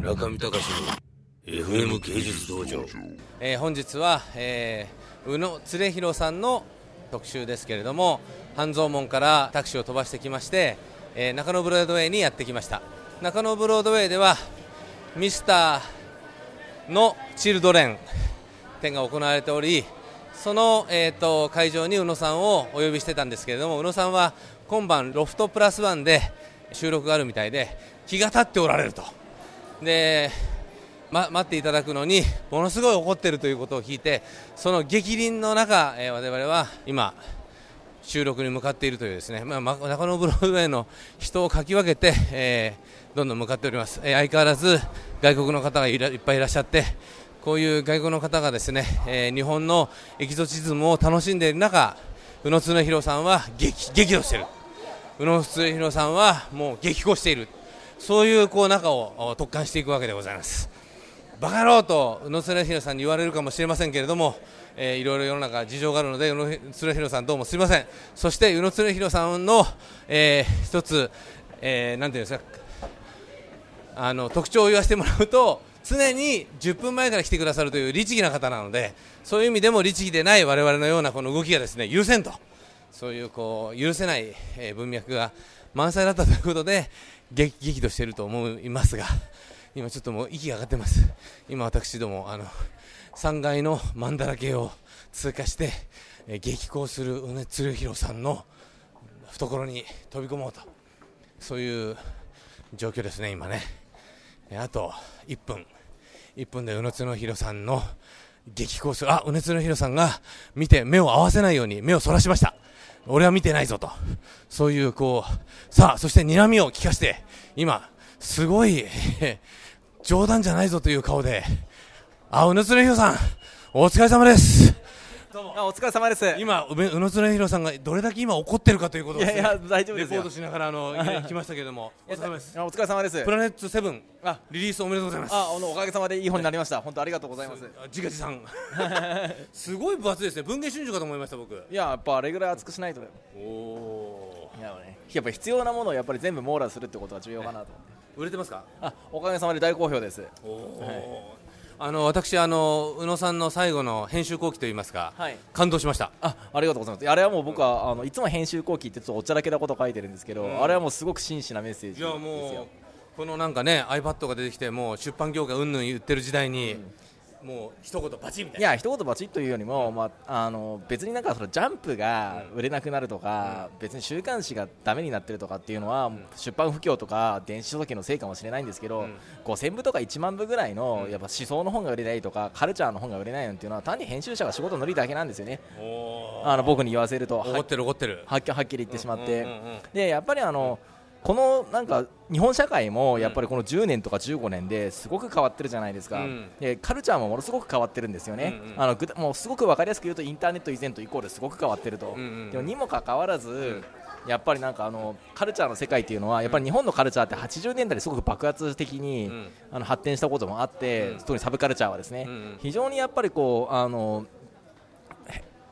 中見隆の FM 芸術道場、えー本日は、えー宇野恒弘さんの特集ですけれども半蔵門からタクシーを飛ばしてきまして、えー中野ブロードウェイにやってきました。中野ブロードウェイではミスターのチルドレン展が行われておりその、えー、と会場に宇野さんをお呼びしてたんですけれども宇野さんは今晩ロフトプラスワンで収録があるみたいで気が立っておられると。で、ま、待っていただくのにものすごい怒っているということを聞いてその激凛の中、えー我々は今収録に向かっているというですね、まあ、中野ブロードウェイの人をかき分けて、えーどんどん向かっております、えー相変わらず外国の方がいらいっぱいいらっしゃってこういう外国の方がですね、えー日本のエキゾチズムを楽しんでいる中宇野恒弘さんは激激怒している。宇野恒弘さんはもう激高している。そういうこう中を突貫していくわけでございます。バカ野郎と宇野恒弘さんに言われるかもしれませんけれども、えーいろいろ世の中事情があるので宇野恒弘さんどうもすみません。そして宇野恒弘さんの、えー一つ、えーなんていうんですかあの特徴を言わせてもらうと常に10分前から来てくださるという律儀な方なのでそういう意味でも律儀でない我々のようなこの動きがですね許せんとそういうこう許せない、え文脈が満載だったということで激激怒していると思いますが今ちょっともう息が上がってます。今私どもあの3階のマンダラ系を通過して、え激高する宇野鶴弘さんの懐に飛び込もうと。そういう状況ですね今ね。あと1分。1分で宇野恒弘さんの激高するあ宇野恒弘さんが見て目を合わせないように目をそらしました。俺は見てないぞと。そういうこうさあそして睨みを聞かして今すごい 冗談じゃないぞという顔であ宇野恒弘さんお疲れ様です。お疲れ様です。い今宇野恒弘さんがどれだけ今怒ってるかということをやいや大丈夫ですよレポート。しながらあのい来ましたけれどもお疲れ様ですあお疲れ様ですプ。ラネットセブンあリリースおめでとうございますああのおかげさまでいい本になりました。本当ありがとうございます。あ自画自賛 すごい分厚いですね文藝春秋かと思いました僕いややっぱあれぐらい熱くしないと。おおいやねやっぱ必要なものをやっぱり全部網羅するってことが重要かなと思って。売れてますか？あおかげさまで大好評です。おおあの私あの宇野さんの最後の編集後期といいますか、はい感動しましたあありがとうございます。あれはもう僕はあのいつも編集後期ってちょっとおちゃらけたこと書いてるんですけど、あれはもうすごく真摯なメッセージですよ。もうこのなんかね iPad が出てきてもう出版業界うんぬん言ってる時代に、もう一言バチンみたいな。いや一言バチッと言うよりも、まあ、あの別になんかそのジャンプが売れなくなるとか、別に週刊誌がダメになってるとかっていうのは、出版不況とか電子書籍のせいかもしれないんですけど、5000部とか1万部ぐらいの、やっぱ思想の本が売れないとかカルチャーの本が売れないなんていうのは単に編集者が仕事のりだけなんですよね。おあの僕に言わせると。は怒ってる怒ってる。はっきはっきり言ってしまって、うんうんうんうん。でやっぱりあのこのなんか日本社会もやっぱりこの10年とか15年ですごく変わってるじゃないですか、うん。でカルチャーもものすごく変わってるんですよね、うんうん。あのもうすごく分かりやすく言うとインターネット以前とイコールすごく変わってると、うんうんでもにもかかわらず、やっぱりなんかあのカルチャーの世界っていうのはやっぱり日本のカルチャーって80年代ですごく爆発的に、ん。あの発展したこともあって、特にサブカルチャーはですね、うんうん。非常にやっぱりこうあの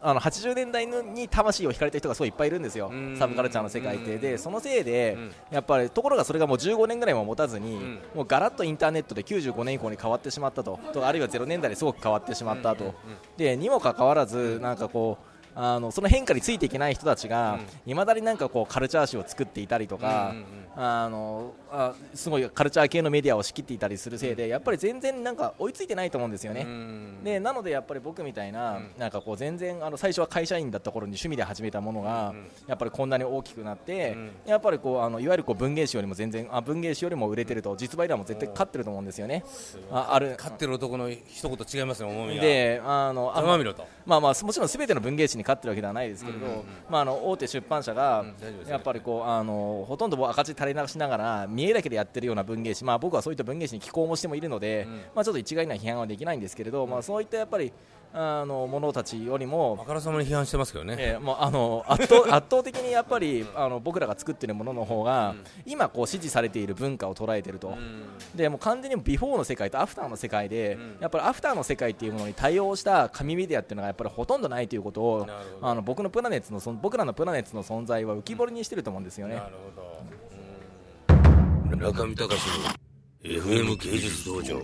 あの80年代のに魂を惹かれた人がすごいいっぱいいるんですよ。うん、サブカルチャーの世界って。で、そのせいで、うん。やっぱりところがそれがもう15年ぐらいも持たずに、ん。もうガラッとインターネットで95年以降に変わってしまったと、とあるいは0年代ですごく変わってしまったと、でにもかかわらず、なんかこう、あのその変化についていけない人たちがいま、未だになんかこうカルチャー誌を作っていたりとか、うんうんうん。あのあすごいカルチャー系のメディアを仕切っていたりするせいでやっぱり全然なんか追いついてないと思うんですよね。うん。でなのでやっぱり僕みたいな,、なんかこう全然あの最初は会社員だった頃に趣味で始めたものが、やっぱりこんなに大きくなって、やっぱりこうあのいわゆるこう文芸誌よりも全然あ文芸誌よりも売れてると実売ではもう絶対勝ってると思うんですよね。あある。勝ってる男の一言違いますね重みが。であのあまあまあもちろんすべての文芸誌に勝ってるわけではないですけれど、まああの大手出版社がやっぱりこうあのほとんど赤字垂れ流しながら見栄だけでやってるような文芸誌、まあ僕はそういった文芸誌に寄稿もしてもいるので、まあちょっと一概には批判はできないんですけれど、まあそういったやっぱりあの者たちよりもあからさまに批判してますけどね、えーもうあの圧倒 圧倒的にやっぱりあの僕らが作っているものの方が、今こう支持されている文化を捉えていると、でもう完全にビフォーの世界とアフターの世界で、やっぱりアフターの世界っていうものに対応した紙メディアっていうのがやっぱりほとんどないということをあの僕のプラネッツのその僕らのプラネッツの存在は浮き彫りにしてると思うんですよね。なるほど、うん。中見隆の FM 芸術道場